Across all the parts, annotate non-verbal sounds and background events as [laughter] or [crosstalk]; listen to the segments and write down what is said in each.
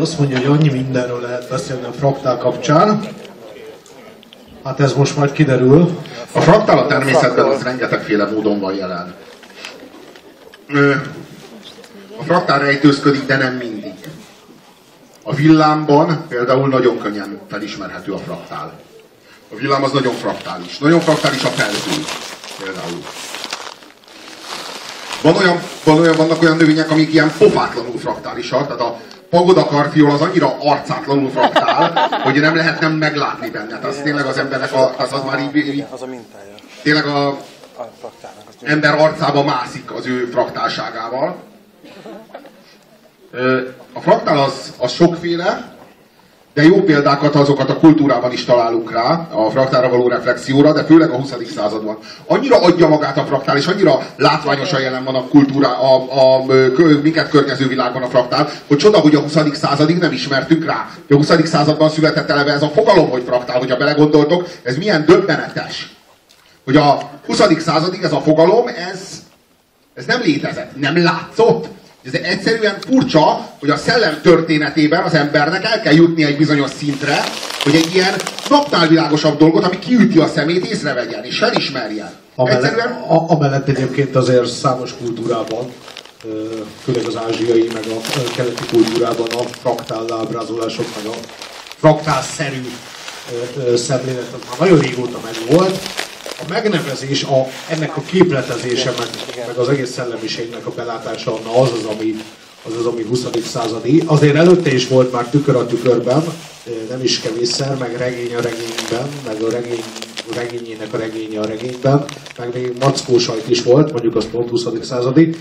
Azt mondja, hogy annyi mindenről lehet beszélni a fraktál kapcsán. Hát ez most majd kiderül. A fraktál a természetben az rengetegféle módon van jelen. A fraktál rejtőzködik, de nem mindig. A villámban például nagyon könnyen felismerhető a fraktál. A villám az nagyon fraktális. Nagyon fraktális a felhő például. Van olyan, van olyan, vannak olyan növények, amik ilyen pofátlanul fraktálisak, tehát a pagoda karfiol az annyira arcátlanul fraktál, hogy nem lehet nem meglátni benne. Tehát az tényleg az embernek a, az, az már így, így Az a mintája. tényleg a ember arcába mászik az ő fraktálságával. A fraktál az, az sokféle, de jó példákat azokat a kultúrában is találunk rá, a fraktálra való reflexióra, de főleg a 20. században. Annyira adja magát a fraktál, és annyira látványosan jelen van a kultúra, a, a, kö, minket környező világban a fraktál, hogy csoda, hogy a 20. századig nem ismertünk rá. A 20. században született eleve ez a fogalom, hogy fraktál, hogyha belegondoltok, ez milyen döbbenetes. Hogy a 20. századig ez a fogalom, ez, ez nem létezett, nem látszott. Ez egyszerűen furcsa, hogy a szellem történetében az embernek el kell jutni egy bizonyos szintre, hogy egy ilyen napnál világosabb dolgot, ami kiüti a szemét, észrevegyen és felismerjen. Amellett, Egyszerűen a, amellett egyébként azért számos kultúrában, főleg az ázsiai, meg a keleti kultúrában a fraktál ábrázolások, meg a fraktálszerű szemlélet az már nagyon régóta megvolt. A megnevezés, a, ennek a képletezése, meg, meg az egész szellemiségnek a belátása, na az az, ami, az az, ami 20. századi. Azért előtte is volt már tükör a tükörben, nem is kevésszer, meg regény a regényben, meg a regény a regényének a regénye a regényben, meg még mackó sajt is volt, mondjuk az pont 20. századi.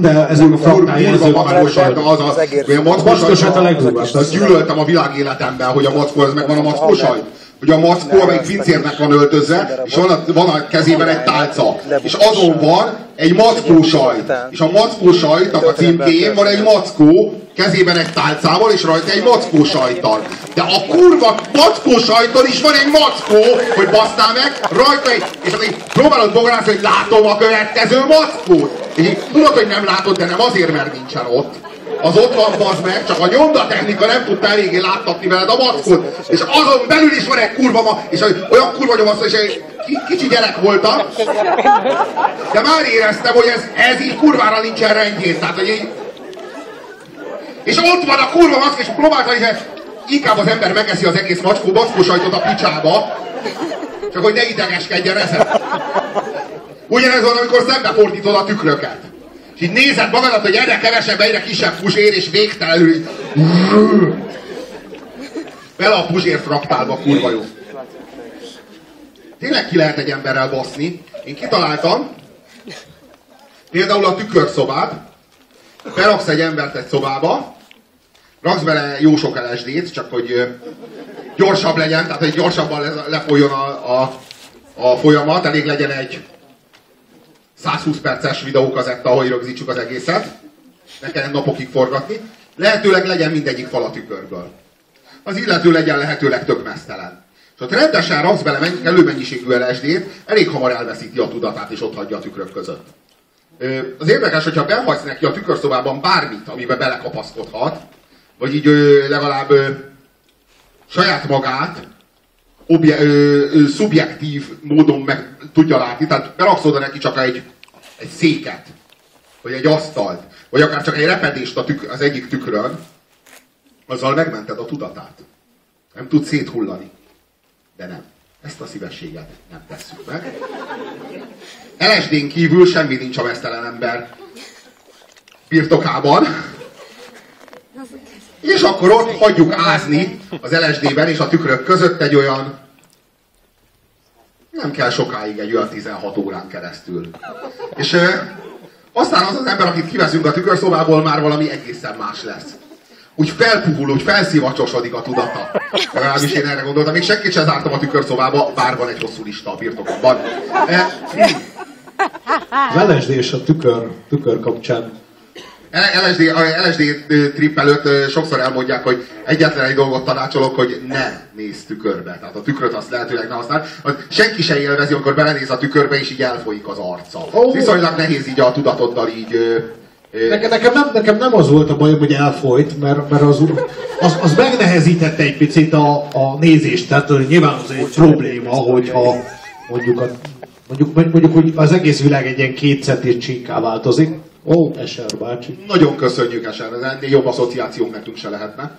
De ezek a Kurva már mackós sajt, az az, az hogy a mackós Mackós sajt a legdurvább. azt gyűlöltem a világ életemben, hogy a mackó, ez megvan a mackó sajt. Hogy a mackó, amelyik pincérnek van öltözve, és van a, van a kezében egy tálca. És azon van egy mackó sajt. És a mackó sajtnak a címkéjén van egy mackó, kezében egy tálcával, és rajta egy mackó sajttal. De a kurva mackó sajton is van egy mackó, hogy basztál meg, rajta egy, és akkor próbálod bogarászni, hogy látom a következő mackót. És így tudod, hogy nem látod, de nem azért, mert nincsen ott. Az ott van, bazd meg, csak a nyomdatechnika nem tudta eléggé láttatni veled a mackót. És azon belül is van egy kurva ma, és olyan kurva nyomasz, és egy ki- kicsi gyerek voltam, de már éreztem, hogy ez, ez így kurvára nincsen rendjén. Tehát, hogy így, és ott van a kurva maszk, és próbálta, hogy inkább az ember megeszi az egész macskó, sajtot a picsába, csak hogy ne idegeskedjen ezen. Ugyanez van, amikor szembefordítod a tükröket. És így nézed magadat, hogy egyre kevesebb, egyre kisebb puzsér, és végtelenül így... Bele a puzsér fraktálba, kurva jó. Tényleg ki lehet egy emberrel baszni. Én kitaláltam, például a tükörszobát, beraksz egy embert egy szobába, raksz bele jó sok LSD-t, csak hogy gyorsabb legyen, tehát hogy gyorsabban le- lefolyjon a, a, a folyamat, elég legyen egy 120 perces videókazetta, ahogy rögzítsük az egészet, ne kelljen napokig forgatni, lehetőleg legyen mindegyik fal a tükörből. Az illető legyen lehetőleg tök mesztelen. És ott rendesen raksz bele menny- előmennyiségű LSD-t, elég hamar elveszíti a tudatát, és ott hagyja a tükrök között. Az érdekes, hogyha behagysz neki a tükörszobában bármit, amiben belekapaszkodhat, vagy így legalább saját magát obje, ö, ö, szubjektív módon meg tudja látni, tehát beraksz oda neki csak egy, egy széket, vagy egy asztalt, vagy akár csak egy repedést a tük, az egyik tükrön, azzal megmented a tudatát. Nem tud széthullani. De nem. Ezt a szívességet nem tesszük meg. LSD-n kívül semmi nincs a mesztelen ember birtokában. És akkor ott hagyjuk ázni az LSD-ben és a tükrök között egy olyan nem kell sokáig egy olyan 16 órán keresztül. És ö, aztán az az ember, akit kiveszünk a tükörszobából, már valami egészen más lesz. Úgy felpuhul, úgy felszívacsosodik a tudata. Legalábbis én erre gondoltam. Még senkit sem zártam a tükörszobába, bár van egy hosszú lista a birtokomban. E, Az LSD és a tükör, tükör kapcsán LSD, a LSD trip előtt sokszor elmondják, hogy egyetlen egy dolgot tanácsolok, hogy ne nézz tükörbe. Tehát a tükröt azt lehetőleg ne használ. Az senki se élvezi, amikor belenéz a tükörbe, és így elfolyik az arca. Ó. Viszonylag nehéz így a tudatoddal így Nekem, nekem, nem, nekem nem az volt a bajom, hogy elfolyt, mert, mert az, az, az megnehezítette egy picit a, a nézést. Tehát nyilván az egy probléma, hogyha mondjuk, a, mondjuk, mondjuk hogy az egész világ egy ilyen két centis csínká változik. Ó, Eser bácsi. Nagyon köszönjük Eser, ez ennél jobb asszociációnk nekünk se lehetne.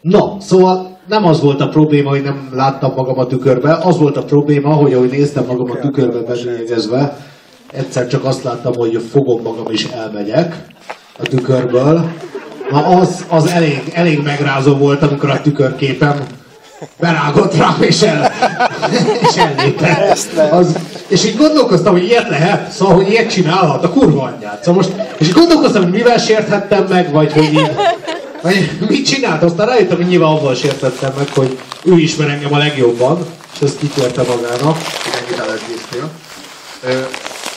Na, szóval nem az volt a probléma, hogy nem láttam magam a tükörbe, az volt a probléma, hogy ahogy néztem magam a tükörbe bezsényegezve, egyszer csak azt láttam, hogy fogom magam és elmegyek a tükörből. Na az, az elég, elég megrázó volt, amikor a tükörképen berágott rám, és, el, és ellépett. Az, és így gondolkoztam, hogy ilyet lehet, szóval, hogy ilyet csinálhat, a kurva anyját. Szóval most, és így gondolkoztam, hogy mivel sérthettem meg, vagy hogy így, vagy mit csinált, aztán rájöttem, hogy nyilván avval sértettem meg, hogy ő ismer engem a legjobban, és ezt kitérte magának. Ennyit elegyéztél.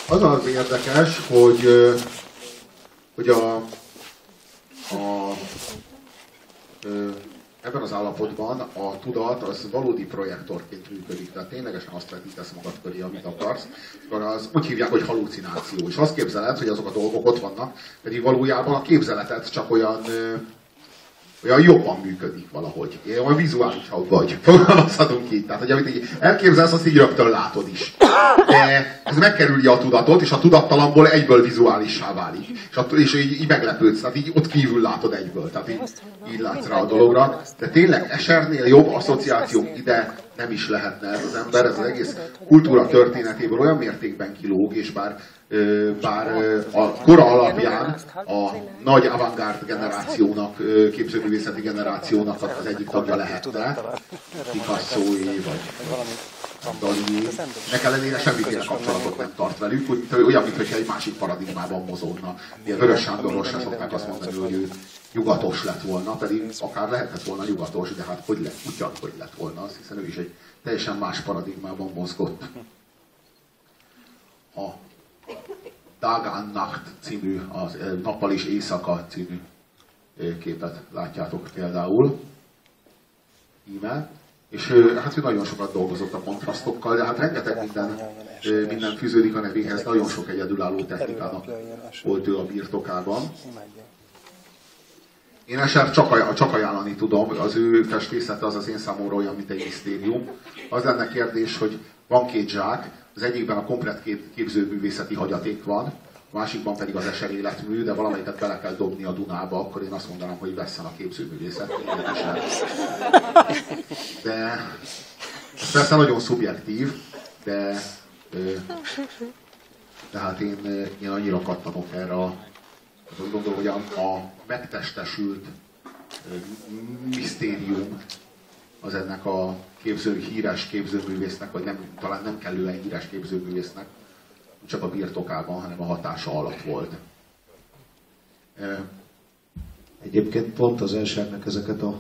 Az az érdekes, hogy, hogy a, a, ebben az állapotban a tudat az valódi projektorként működik, tehát ténylegesen azt vetítesz magad köré, amit akarsz, akkor az úgy hívják, hogy halucináció. És azt képzeled, hogy azok a dolgok ott vannak, pedig valójában a képzeletet csak olyan olyan jobban működik valahogy. Olyan vizuálisabb vagy. [laughs] Fogalmazhatunk így. Tehát, hogy amit így elképzelsz, azt így rögtön látod is. De ez megkerüli a tudatot, és a tudattalamból egyből vizuálissá válik. És, a, és így, így meglepődsz, tehát így ott kívül látod egyből. Tehát így, így látsz rá a dologra. De tényleg Esernél jobb asszociáció ide nem is lehetne ez az ember, ez az egész kultúra történetéből olyan mértékben kilóg, és bár bár a kora alapján a nagy avantgárd generációnak, képzőművészeti generációnak az egyik tagja lehetne, picasso vagy Dali. Nek ellenére semmiféle kapcsolatot nem tart velük, úgy, olyan, mintha egy másik paradigmában mozogna. Ilyen Vörös Sándorról se szokták azt mondani, hogy ő nyugatos lett volna, pedig akár lehetett volna nyugatos, de hát hogy lett, ugyan, hogy lett volna, az, hiszen ő is egy teljesen más paradigmában mozgott. A Dagan Nacht című, az Nappal és Éjszaka című képet látjátok például. Íme. És hát ő nagyon sokat dolgozott a kontrasztokkal, de hát rengeteg minden, minden fűződik a nevéhez, nagyon sok egyedülálló technikának volt ő a birtokában. Én esetleg csak, csak ajánlani tudom, az ő festészete az az én számomra olyan, mint egy misztérium. Az lenne kérdés, hogy van két zsák, az egyikben a komplet kép, képzőművészeti hagyaték van, a másikban pedig az eser életmű, de valamelyiket bele kell dobni a Dunába, akkor én azt mondanám, hogy vesszen a képzőművészet. De persze nagyon szubjektív, de tehát én, én annyira kattanok erre a gondolom, hogy a, a megtestesült misztérium az ennek a képző, híres képzőművésznek, vagy nem, talán nem kellően híres képzőművésznek, csak a birtokában, hanem a hatása alatt volt. Egyébként pont az elsőnek ezeket a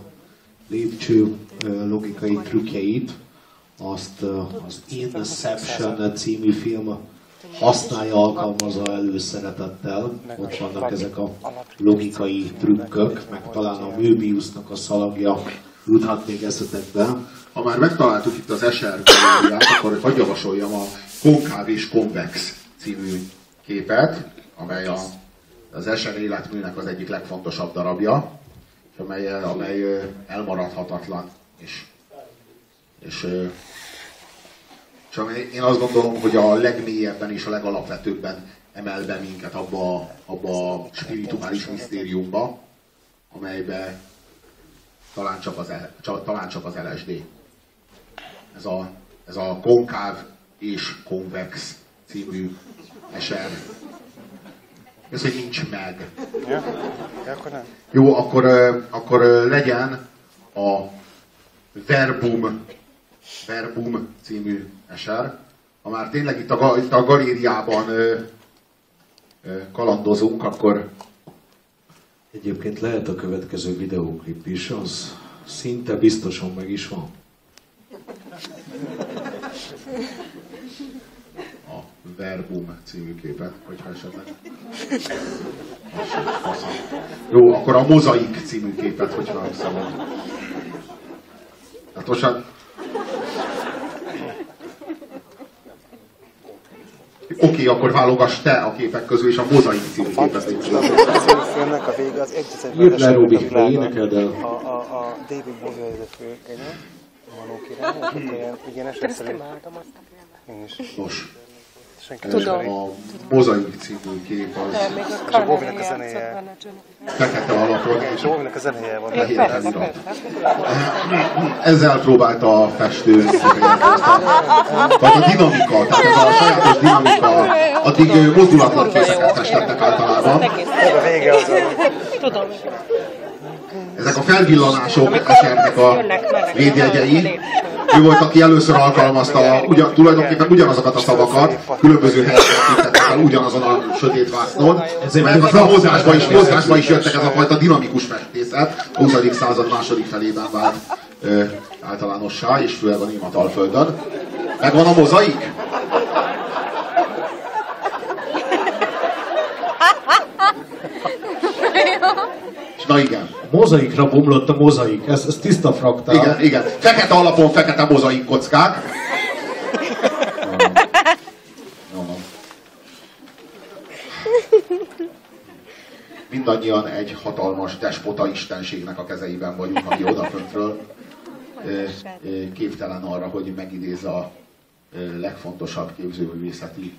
lépcső logikai trükkjeit, azt az Inception című film használja, alkalmazza előszeretettel. Ott vannak ezek a logikai trükkök, meg talán a Möbiusnak a szalagja juthat még eszetekbe. Ha már megtaláltuk itt az Escher galériát, akkor hagyj javasoljam a Konkáv és Konvex című képet, amely a, az Escher életműnek az egyik legfontosabb darabja, amely, amely elmaradhatatlan, és, és, és amely én azt gondolom, hogy a legmélyebben és a legalapvetőbben emel be minket abba, abba a spirituális misztériumba, amelybe talán csak az, talán csak az LSD. Ez a, ez a konkáv és konvex című eser. Ez, hogy nincs meg. Ja? Ja, akkor nem. Jó, akkor, akkor legyen a Verbum, Verbum című eser. Ha már tényleg itt a, itt a galériában ö, ö, kalandozunk, akkor Egyébként lehet a következő videóklip is, az szinte biztosan meg is van. A Verbum című képet, hogyha esetleg. Jó, akkor a Mozaik című képet, hogyha nem szabad. Hát most Oké, okay, akkor válogass te a képek közül, és a mozaik című képet egy filmnek a vége az Írd le, Robi, énekeld el. A, a, a David Bowie a fő, igen? Manó király, tehát ilyen, ilyen esetszerű. Én is. Nos, Senki Tudom. a mozaik című kép De az még a És a Connery a zenéje. fekete alapon, és Bowie-nak a zenéje van. Fehér Persze, persze. Ezzel próbálta a festő [laughs] ezt a, a dinamika, tehát ez a sajátos dinamika, addig mozdulatlan képeket festettek általában. Ez a vége az, Tudom. Ezek a felvillanások esernek a védjegyei. Ő volt, aki először alkalmazta ugyan, tulajdonképpen ugyanazokat a szavakat, különböző helyeken el ugyanazon a sötét vásznon, mert a mozgásba is, mozgásba is jöttek ez a fajta dinamikus festészet, a 20. század második felében vált ö, általánossá, és főleg a német alföldön. Megvan a mozaik? És na igen. A mozaikra bomlott a mozaik. Ez, ez tiszta fraktál. Igen, igen. Fekete alapon fekete mozaik kockák. Mindannyian egy hatalmas despota istenségnek a kezeiben vagyunk, aki odaföntről ö, képtelen arra, hogy megidézze a ö, legfontosabb képzőművészeti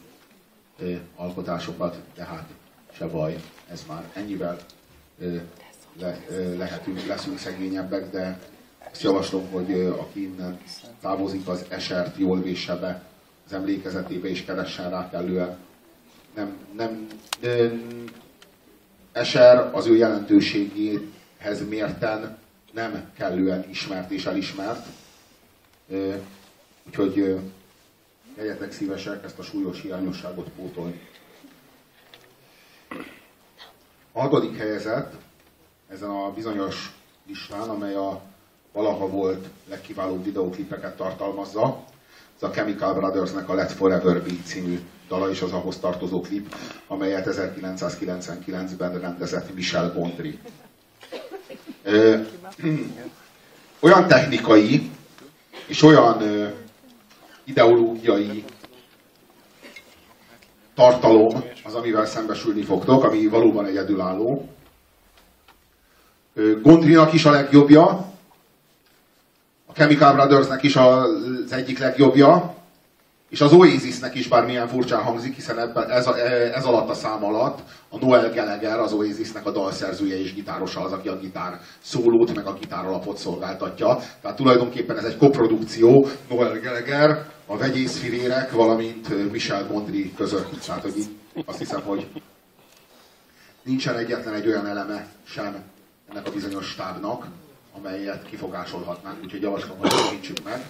ö, alkotásokat, de hát se baj, ez már ennyivel le, lehetünk, leszünk szegényebbek, de azt javaslom, hogy aki innen távozik, az esert jól vésse be az emlékezetébe, és keressen rá kellően. Nem, nem, ö, Eser az ő jelentőségéhez mérten nem kellően ismert és elismert. Úgyhogy legyetek szívesek ezt a súlyos hiányosságot pótolni. A hatodik helyezett ezen a bizonyos listán, amely a valaha volt legkiválóbb videóklipeket tartalmazza, ez a Chemical Brothersnek a Let Forever Be című dala és az ahhoz tartozó klip, amelyet 1999-ben rendezett Michel Gondry. Ö, [clears throat] olyan technikai és olyan ö, ideológiai tartalom az, amivel szembesülni fogtok, ami valóban egyedülálló. Ö, Gondrynak is a legjobbja, a Chemical Brothersnek is az egyik legjobbja, és az Oasisnek is bármilyen furcsán hangzik, hiszen ebben, ez, a, ez alatt a szám alatt a Noel Gallagher, az Oasisnek a dalszerzője és gitárosa az, aki a gitár szólót, meg a gitár alapot szolgáltatja. Tehát tulajdonképpen ez egy koprodukció, Noel Gallagher, a vegyészfivérek, valamint Michel Gondry között. Tehát, hogy azt hiszem, hogy nincsen egyetlen egy olyan eleme sem ennek a bizonyos stábnak, amelyet kifogásolhatnánk, úgyhogy javaslom, hogy tekintsük meg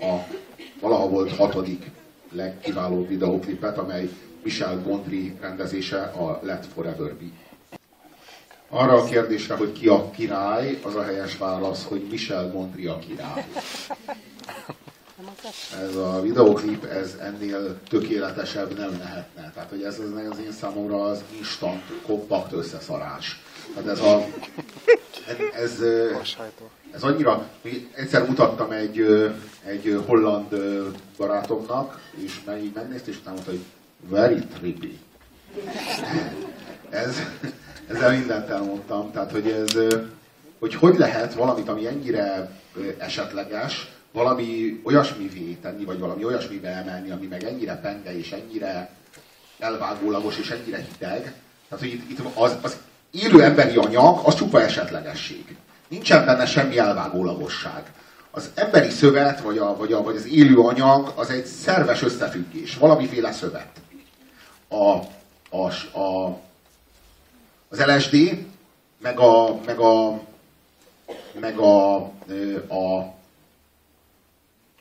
a valaha volt hatodik legkiválóbb videóklipet, amely Michel Gondry rendezése a Let Forever Be. Arra a kérdésre, hogy ki a király, az a helyes válasz, hogy Michel Gondry a király. Ez a videóklip, ez ennél tökéletesebb nem lehetne. Tehát, hogy ez az, az én számomra az instant, kompakt összeszarás. Tehát ez a... Ez, ez, ez annyira, hogy egyszer mutattam egy, egy holland barátomnak, és meg így megnézte, és utána mondta, hogy very trippy. Ez, ezzel mindent elmondtam, tehát hogy ez, hogy hogy lehet valamit, ami ennyire esetleges, valami olyasmivé tenni, vagy valami olyasmibe emelni, ami meg ennyire penge, és ennyire elvágólagos, és ennyire hideg. Tehát, hogy itt, itt az, az élő emberi anyag, az csupa esetlegesség. Nincsen benne semmi elvágólagosság. Az emberi szövet, vagy, a, vagy, a, vagy az élő anyag, az egy szerves összefüggés, valamiféle szövet. A, a, a, az LSD, meg a, meg a, meg a, a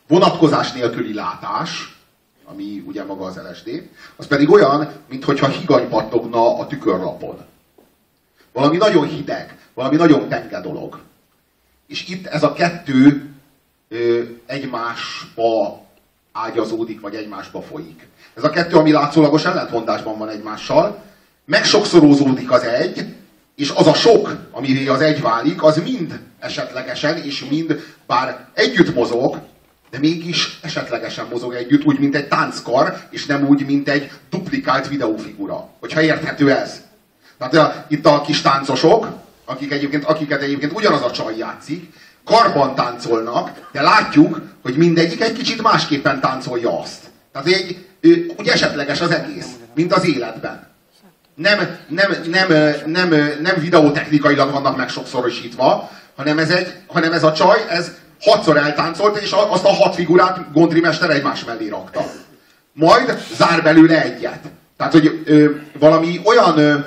vonatkozás nélküli látás, ami ugye maga az LSD, az pedig olyan, mintha higany pattogna a tükörlapon. Valami nagyon hideg, valami nagyon penge dolog. És itt ez a kettő ö, egymásba ágyazódik, vagy egymásba folyik. Ez a kettő, ami látszólagos ellentmondásban van egymással, megsokszorozódik az egy, és az a sok, amivé az egy válik, az mind esetlegesen, és mind, bár együtt mozog, de mégis esetlegesen mozog együtt, úgy, mint egy tánckar, és nem úgy, mint egy duplikált videófigura. Hogyha érthető ez. Tehát a, itt a kis táncosok, akik egyébként, akiket egyébként ugyanaz a csaj játszik, karban táncolnak, de látjuk, hogy mindegyik egy kicsit másképpen táncolja azt. Tehát egy, úgy esetleges az egész, mint az életben. Nem, nem, nem, nem, nem videótechnikailag vannak meg sokszorosítva, hanem ez, egy, hanem ez a csaj, ez hatszor eltáncolt, és azt a hat figurát Gondri Mester egymás mellé rakta. Majd zár belőle egyet. Tehát, hogy ö, valami olyan, ö,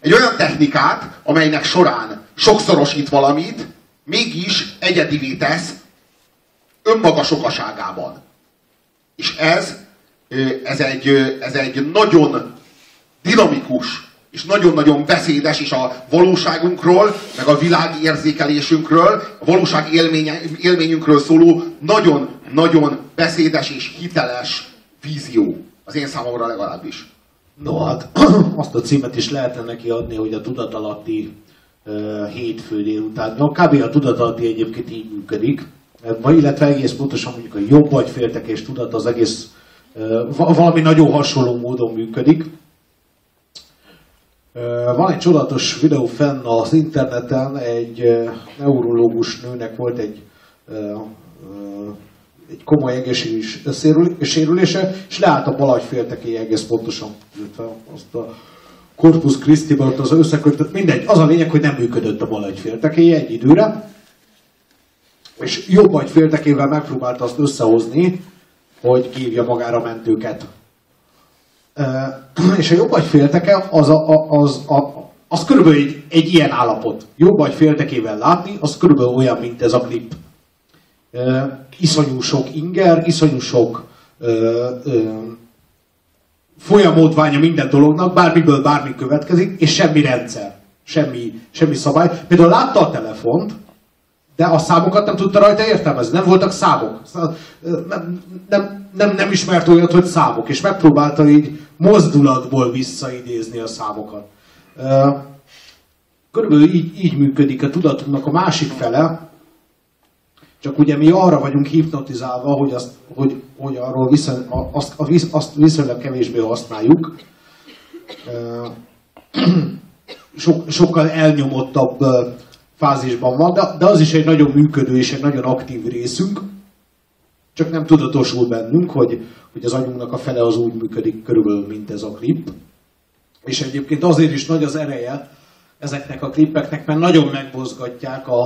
egy olyan technikát, amelynek során sokszorosít valamit, mégis egyedivé tesz önmaga sokaságában. És ez, ez egy, ez egy nagyon dinamikus, és nagyon-nagyon beszédes, és a valóságunkról, meg a világ érzékelésünkről, a valóság élménye, élményünkről szóló nagyon-nagyon beszédes és hiteles vízió. Az én számomra legalábbis. No hát, [clears throat] azt a címet is lehetne neki adni, hogy a tudatalatti uh, hétfő délután. No, kb. a tudatalatti egyébként így működik, vagy illetve egész pontosan mondjuk a jobb vagy féltekés tudat az egész uh, valami nagyon hasonló módon működik. Van egy csodatos videó fenn az interneten, egy neurológus nőnek volt egy, egy komoly egészségügyi sérülése, és leállt a balagyféltekéje egész pontosan, azt a Corpus christi az összekötött, mindegy, az a lényeg, hogy nem működött a balagyféltekéje egy időre, és jobb agyféltekével megpróbálta azt összehozni, hogy kívja magára mentőket és a jobb félteke az, a, az, a, az körülbelül egy, egy ilyen állapot. Jobb féltekével látni, az körülbelül olyan, mint ez a klip. Iszonyú sok inger, iszonyú sok folyamódványa minden dolognak, bármiből bármi következik, és semmi rendszer, semmi, semmi szabály. Például látta a telefont, de a számokat nem tudta rajta értelmezni, nem voltak számok. Nem, nem, nem, nem ismert olyat, hogy számok, és megpróbálta így mozdulatból visszaidézni a számokat. Körülbelül így, így működik a tudatunknak a másik fele, csak ugye mi arra vagyunk hipnotizálva, hogy, azt, hogy, hogy arról viszony, azt, azt viszonylag kevésbé használjuk. Sok, sokkal elnyomottabb fázisban van, de, de az is egy nagyon működő és egy nagyon aktív részünk, csak nem tudatosul bennünk, hogy, hogy az agyunknak a fele az úgy működik körülbelül, mint ez a klip. És egyébként azért is nagy az ereje ezeknek a klippeknek, mert nagyon megmozgatják a,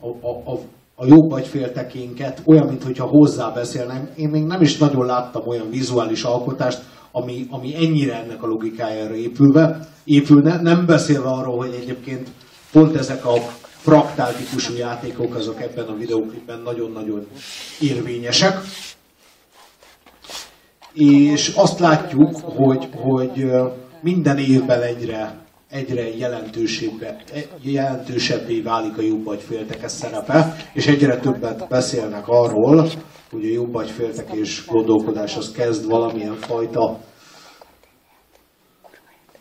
a, a, a, a jobb agyféltekénket, olyan, mintha hozzá beszélnem. Én még nem is nagyon láttam olyan vizuális alkotást, ami, ami ennyire ennek a logikájára épülve, épülne, nem beszélve arról, hogy egyébként pont ezek a fraktál típusú játékok azok ebben a videóklipben nagyon-nagyon érvényesek. És azt látjuk, hogy, hogy minden évben egyre, egyre jelentősebbé válik a jobb szerepe, és egyre többet beszélnek arról, hogy a jobb és gondolkodás az kezd valamilyen fajta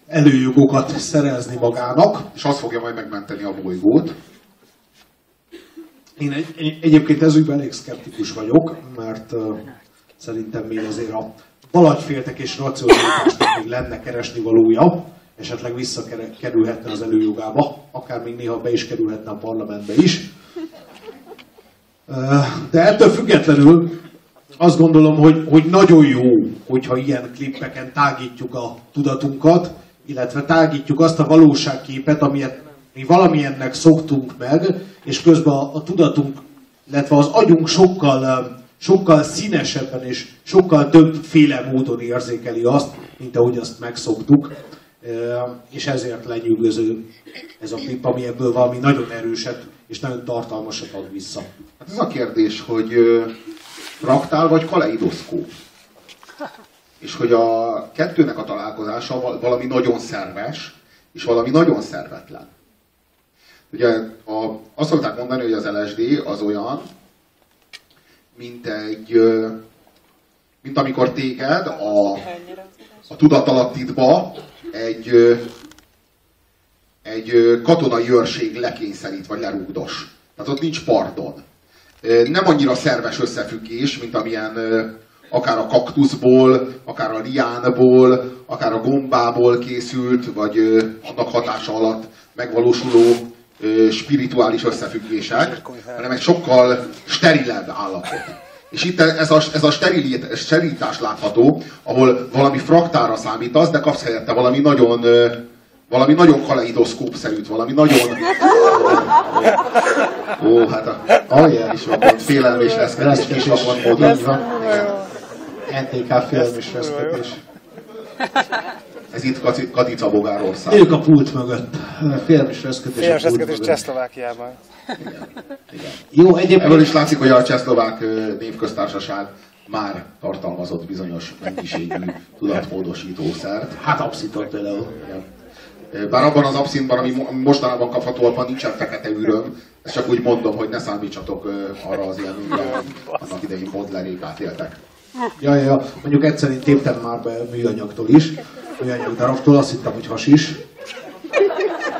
előjogokat szerezni magának. És azt fogja majd megmenteni a bolygót. Én egy, egyébként ezügyben elég szkeptikus vagyok, mert uh, szerintem még azért a balagyféltek és racionalitásnak még lenne keresni valója, esetleg visszakerülhetne az előjogába, akár még néha be is kerülhetne a parlamentbe is. De ettől függetlenül azt gondolom, hogy, hogy nagyon jó, hogyha ilyen klippeken tágítjuk a tudatunkat, illetve tágítjuk azt a valóságképet, amilyet mi valamilyennek szoktunk meg, és közben a, a tudatunk, illetve az agyunk sokkal, sokkal színesebben és sokkal többféle módon érzékeli azt, mint ahogy azt megszoktuk. És ezért lenyűgöző ez a klip, ami ebből valami nagyon erőset és nagyon tartalmasat ad vissza. Hát ez a kérdés, hogy fraktál vagy kaleidoszkóp? És hogy a kettőnek a találkozása valami nagyon szerves, és valami nagyon szervetlen. Ugye a, azt szokták mondani, hogy az LSD az olyan, mint egy, mint amikor téged a, a tudatalattidba egy, egy katonai őrség lekényszerít, vagy lerúgdos. Tehát ott nincs pardon. nem annyira szerves összefüggés, mint amilyen akár a kaktuszból, akár a liánból, akár a gombából készült, vagy annak hatása alatt megvalósuló spirituális összefüggések, hanem egy sokkal sterilebb állapot. És itt ez a, ez a sterilit, sterilitás látható, ahol valami fraktára számítasz, de kapsz helyette valami nagyon, valami nagyon kaleidoszkópszerűt, valami nagyon... Ó, hát a aljer is van, ott félelem és reszketés is van. Így van. NTK film és reszketés. Ez itt Katica Bogárország. Ők a pult mögött. Film és reszketés a Félres pult eszkedés mögött. Csehszlovákiában. Jó, Ebből egyébként is látszik, hogy a Csehszlovák névköztársaság már tartalmazott bizonyos mennyiségű tudatmódosítószert. hát abszitot például. Igen. Bár abban az abszintban, ami mo- mostanában kapható, abban nincsen fekete üröm. Ezt csak úgy mondom, hogy ne számítsatok arra az élményre, hogy annak idején bodlerék átéltek. Ja, ja, ja. Mondjuk egyszer én téptem már be műanyagtól is, műanyag darabtól, azt hittem, hogy hasis.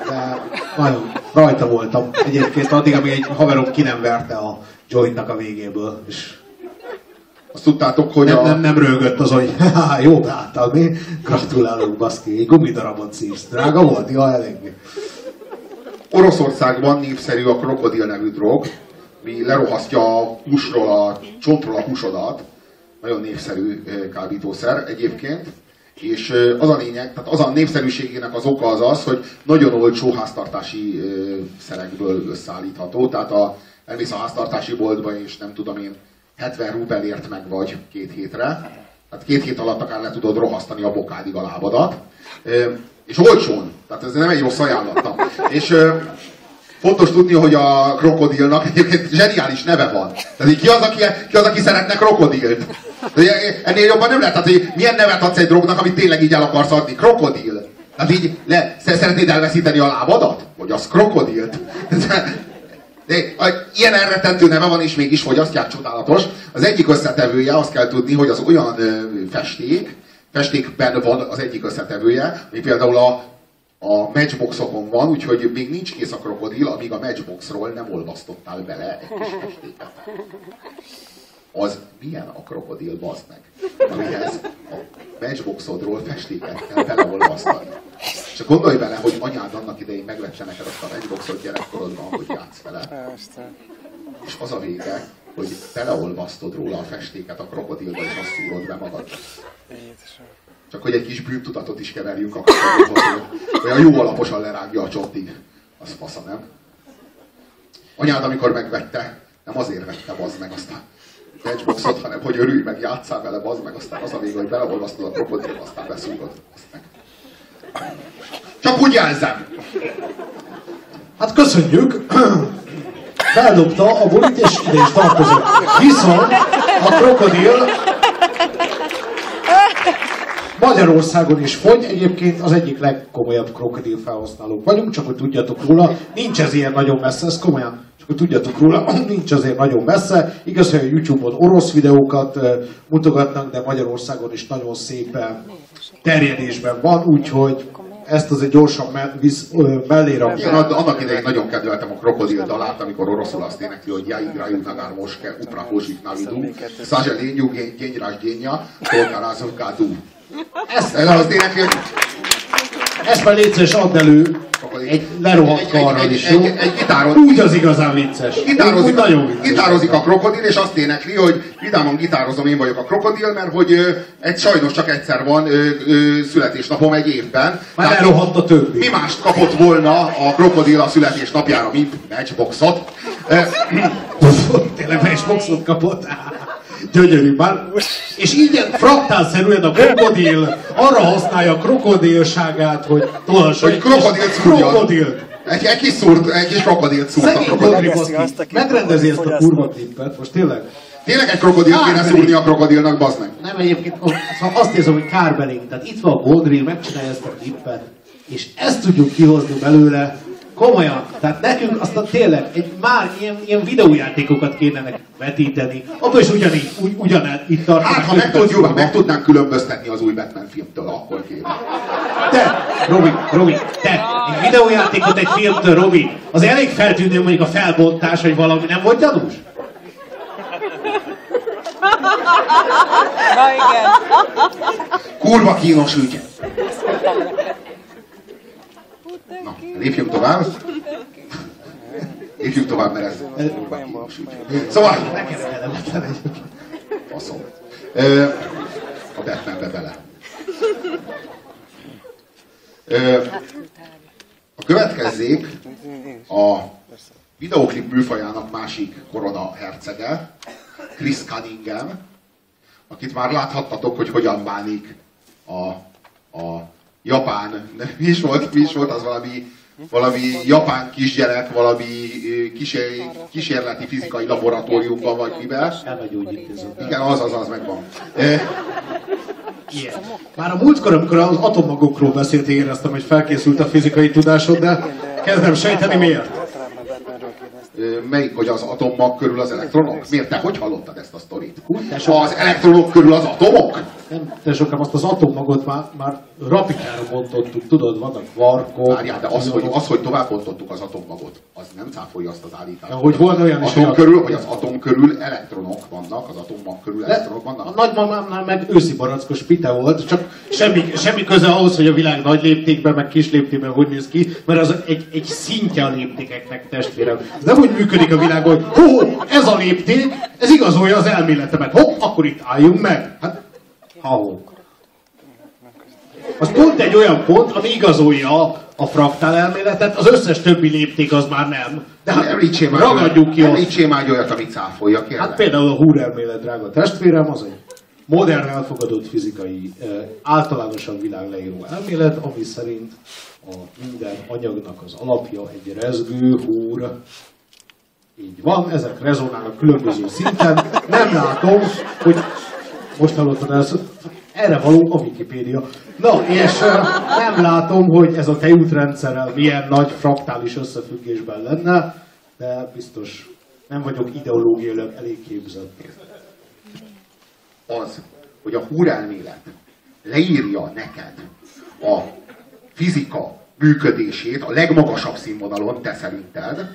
De nagyon rajta voltam egyébként addig, amíg egy haverom ki nem verte a jointnak a végéből, és Azt tudtátok, hogy nem, a... nem, nem rögött az, hogy [laughs] jó beálltál mi? Gratulálok, baszki, egy gumidarabot szívsz. Drága volt? Ja, eléggé. Oroszországban népszerű a krokodil nevű drog, mi lerohasztja a húsról, a csontról a húsodat. Nagyon népszerű ö, kábítószer egyébként. És az a lényeg, tehát az a népszerűségének az oka az az, hogy nagyon olcsó háztartási szerekből összeállítható. Tehát a, elmész a háztartási boltba, és nem tudom én, 70 rubelért meg vagy két hétre. Tehát két hét alatt akár le tudod rohasztani a bokádig a lábadat. És olcsón. Tehát ez nem egy rossz ajánlatom. És Fontos tudni, hogy a krokodilnak egyébként zseniális neve van. Tehát ki az, aki, ki az, aki szeretne krokodilt? Ennél jobban nem lehet. Tehát, hogy milyen nevet adsz egy drognak, amit tényleg így el akarsz adni? Krokodil. Tehát így le, szeretnéd elveszíteni a lábadat? Vagy az krokodilt? De, ilyen elrettentő neve van, és mégis fogyasztják, csodálatos. Az egyik összetevője, azt kell tudni, hogy az olyan festék, festékben van az egyik összetevője, ami például a, a matchboxokon van, úgyhogy még nincs kész a krokodil, amíg a matchboxról nem olvasztottál bele egy kis festéket. Az milyen a krokodil, bazd meg, amihez a matchboxodról festéket kell beleolvasztani. Csak gondolj bele, hogy anyád annak idején megvette neked azt a matchboxot gyerekkorodban, hogy játsz vele. És az a vége, hogy beleolvasztod róla a festéket a krokodilba, és azt szúrod be magad. Jézusom. Csak hogy egy kis bűntudatot is keverjünk a hogy olyan jó alaposan lerágja a csontig. Az fasza, nem? Anyád, amikor megvette, nem azért vette, bazd meg azt a matchboxot, hanem hogy örülj meg, játsszál vele, bazd meg, aztán az a vége, hogy beleolvasztod a krokodilba, aztán beszúrod. Csak úgy jelzem! Hát köszönjük! Feldobta a bulit, és ide is tartozik. Viszont a krokodil Magyarországon is fogy, egyébként az egyik legkomolyabb krokodil felhasználók vagyunk, csak hogy tudjatok róla, nincs ez ilyen nagyon messze, ez komolyan, csak hogy tudjatok róla, [clears throat] nincs azért nagyon messze. Igaz, hogy a Youtube-on orosz videókat mutogatnak, de Magyarországon is nagyon szépen terjedésben van, úgyhogy ezt azért gyorsan me- visz, ö, mellé Én rakjuk. ad- annak idején nagyon kedveltem a krokodil dalát, amikor oroszul azt énekli, hogy ja igraju nagár moske, upra hozsik na vidu, szazelényú gényrás génja, tolkarázom kádú. Ezt el azt énekli, hogy Ezt már létszés add elő egy lerohadt Egy- egy- karral egy- is, egy- jó? egy gitáron- Úgy az igazán vicces. gitározik, Úgy nagyon vicces. gitározik a krokodil, és azt énekli, hogy vidáman gitározom, én vagyok a krokodil, mert hogy ö, egy, sajnos csak egyszer van ö, ö, születésnapom egy évben. Már Tehát elrohadt a többi. Mi mást kapott volna a krokodil a születésnapjára, mint matchboxot. Tényleg meg is boxot kapott. Gyönyörű már. És így fraktálszerűen a krokodil arra használja a krokodilságát, hogy tolhassa Hogy egy krokodilt. Egy, egy kis szúrt, egy kis krokodilt szúrt a Szegény krokodil. Azt, aki Megrendezi ezt a kurva klippet, most tényleg. Tényleg egy krokodilt kéne szúrni a krokodilnak, bazd meg. Nem egyébként, szóval azt érzem, hogy kárbelénk. Tehát itt van a Godrill, megcsinálja ezt a klippet, és ezt tudjuk kihozni belőle, komolyan. Tehát nekünk aztán tényleg egy már ilyen, ilyen videójátékokat kéne nekünk vetíteni. Abban is ugyanígy, ugy, ugyanúgy itt tartanak. Hát, ha meg, tudjuk, meg tudnánk különböztetni az új Batman filmtől, akkor kéne. Te, Robi, Robi, te, egy videójátékot egy filmtől, Robi, az elég feltűnő mondjuk a felbontás, hogy valami nem volt gyanús? Na igen. Kurva kínos ügy. Na, lépjünk tovább. Lépjünk tovább, mert ez. Szóval, faszom. A Batmanbe bele. A következzék a videoklip műfajának másik korona hercege, Chris Cunningham, akit már láthattatok, hogy hogyan bánik a, a japán, mi is volt, mi is volt az valami, valami japán kisgyerek, valami kísér, kísérleti fizikai laboratóriumban, vagy mivel. Igen, az, az, az megvan. Ilyen. Már a múltkor, amikor az atommagokról beszélt, éreztem, hogy felkészült a fizikai tudásod, de kezdem sejteni miért. Melyik, hogy az atommag körül az elektronok? Miért te hogy hallottad ezt a sztorit? Az elektronok körül az atomok? Nem, te sokan azt az atommagot már, már rapikára bontottuk, tudod, vannak varkok. Várjál, de az, hogy, az, hogy tovább bontottuk az atommagot, az nem cáfolja azt az állítást. Ja, hogy volna olyan is, atom hogy- körül, hogy az atom körül elektronok vannak, az atommag körül De elektronok a vannak. nagymamámnál meg őszi barackos pite volt, csak semmi, semmi köze ahhoz, hogy a világ nagy léptékben, meg kis léptékben hogy néz ki, mert az egy, egy szintje a léptékeknek, testvérem. Nem úgy működik a világ, hogy hó, ez a lépték, ez igazolja az elméletemet. Hopp, akkor itt álljunk meg. Hát, ha Az pont egy olyan pont, ami igazolja a fraktál elméletet, az összes többi lépték az már nem. De hát Említsél már, ragadjuk ki említsél már egy olyat, amit cáfolja, kérlek. Hát például a Húr elmélet, drága testvérem, az egy modern elfogadott fizikai, eh, általánosan világleíró elmélet, ami szerint a minden anyagnak az alapja egy rezgő húr. Így van, ezek rezonálnak különböző szinten. Nem látom, hogy most hallottad ezt, erre való a Wikipédia. Na, és nem látom, hogy ez a tejútrendszerrel milyen nagy fraktális összefüggésben lenne, de biztos nem vagyok ideológiailag elég képzett. az, hogy a húrelmélet leírja neked a fizika működését a legmagasabb színvonalon, te szerinted,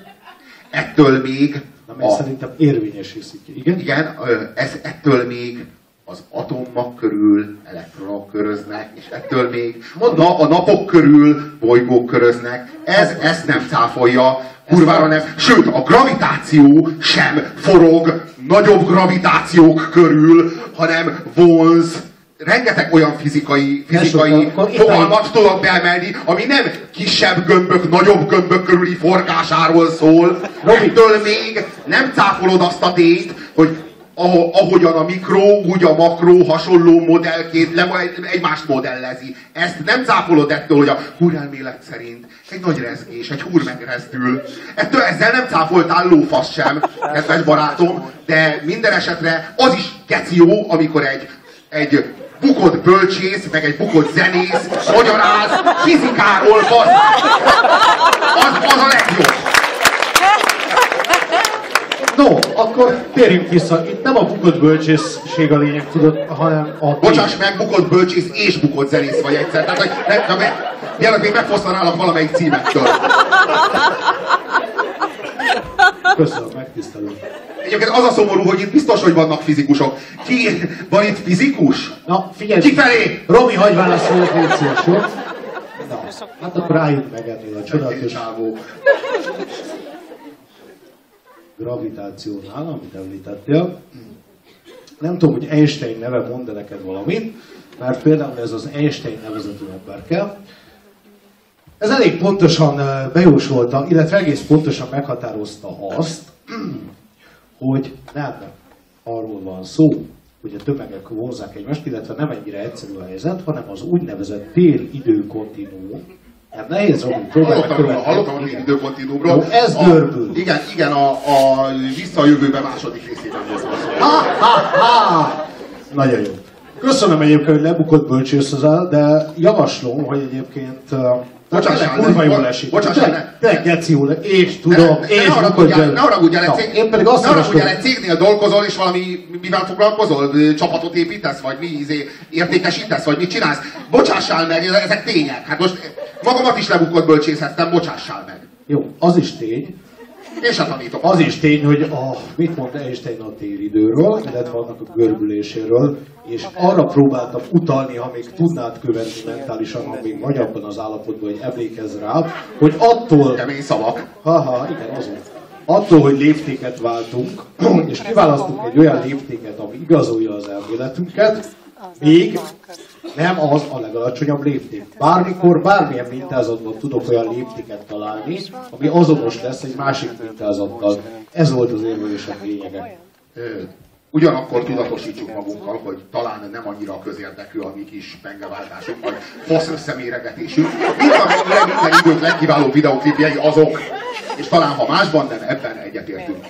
ettől még Na, mert a, szerintem érvényes szintje. Igen? igen, ez, ettől még az atommag körül elektronok köröznek, és ettől még a, na, a napok körül bolygók köröznek. Ez ezt nem cáfolja, kurvára nem. Sőt, a gravitáció sem forog nagyobb gravitációk körül, hanem vonz rengeteg olyan fizikai, fizikai fogalmat tudok beemelni, ami nem kisebb gömbök, nagyobb gömbök körüli forgásáról szól. Ettől még nem cáfolod azt a tényt, hogy ahogyan a mikro, úgy a makró hasonló modellként le, egymást modellezi. Ezt nem cáfolod ettől, hogy a húrelmélet szerint egy nagy rezgés, egy húr megrezdül. Ettől ezzel nem cáfoltál lófasz sem, kedves barátom, de minden esetre az is geci jó, amikor egy, egy bukott bölcsész, meg egy bukott zenész magyaráz fizikáról van. Az, az a legjobb. No, akkor térjünk vissza. Itt nem a bukott bölcsészség a lényeg, tudod, hanem a... Bocsáss meg, bukott bölcsész és bukott zenész vagy egyszer. Tehát, hogy ne, ne, mielőtt még megfosztanálak valamelyik címektől. Köszönöm, megtisztelő. Egyébként az a szomorú, hogy itt biztos, hogy vannak fizikusok. Ki, van itt fizikus? Na, figyelj! Kifelé! Romi, hagyj válaszolok, légy szíves, jó? Na, hát akkor álljunk meg ennél a csodálatos Csávó. Gravitációnál, amit említettél. Nem tudom, hogy Einstein neve mond -e neked valamit, mert például ez az Einstein nevezetű emberke, ez elég pontosan bejósolta, illetve egész pontosan meghatározta azt, [clears throat] hogy nem arról van szó, hogy a tömegek vonzák egymást, illetve nem ennyire egyszerű a helyzet, hanem az úgynevezett tér-idő kontinuum. Hát nehéz, Robi, próbálj meg Hallottam róla, követni. hallottam a időkontinúmról. Jó, ez A- dörbül. Igen, igen, a, a Vissza a jövőbe második részében volt. Ha, ha, ha! Nagyon jó. Köszönöm egyébként, hogy lebukott bölcsészezel, de javaslom, hogy egyébként el, kurva jól esik. Tényleg- ne- Tényleg geci jól, és tudom, ne, és ne haragudjál, ne haragudjál, egy cég, Én pedig azt ne haragudjál, egy cégnél dolgozol, és valami, mivel foglalkozol? Csapatot építesz, vagy mi izé, értékesítesz, vagy mit csinálsz? Bocsássál meg, ezek tények. Hát most magamat is lebukott bölcsészhettem, bocsássál meg. jó, az is tény, Én sem tanítok. Az is tény, hogy a, mit mond Einstein a téridőről, illetve annak a görbüléséről, és arra próbáltam utalni, ha még tudnád követni mentálisan, ha még vagy abban az állapotban, hogy emlékezz rá, hogy attól, Kemény szavak. haha, igen, azon, attól, hogy léptéket váltunk, [clears throat] és kiválasztunk egy olyan léptéket, ami igazolja az elméletünket, még nem az a legalacsonyabb lépték. Bármikor, bármilyen mintázatban tudok olyan léptéket találni, ami azonos lesz egy másik mintázattal. Ez volt az érvelésem lényege. Ugyanakkor tudatosítsuk magunkkal, hogy talán nem annyira közérdekű a mi kis pengeváltásunk, vagy fasz összeméregetésünk, mint amennyire minden idők legkiválóbb videóklipjei azok. És talán ha másban, nem ebben egyetértünk.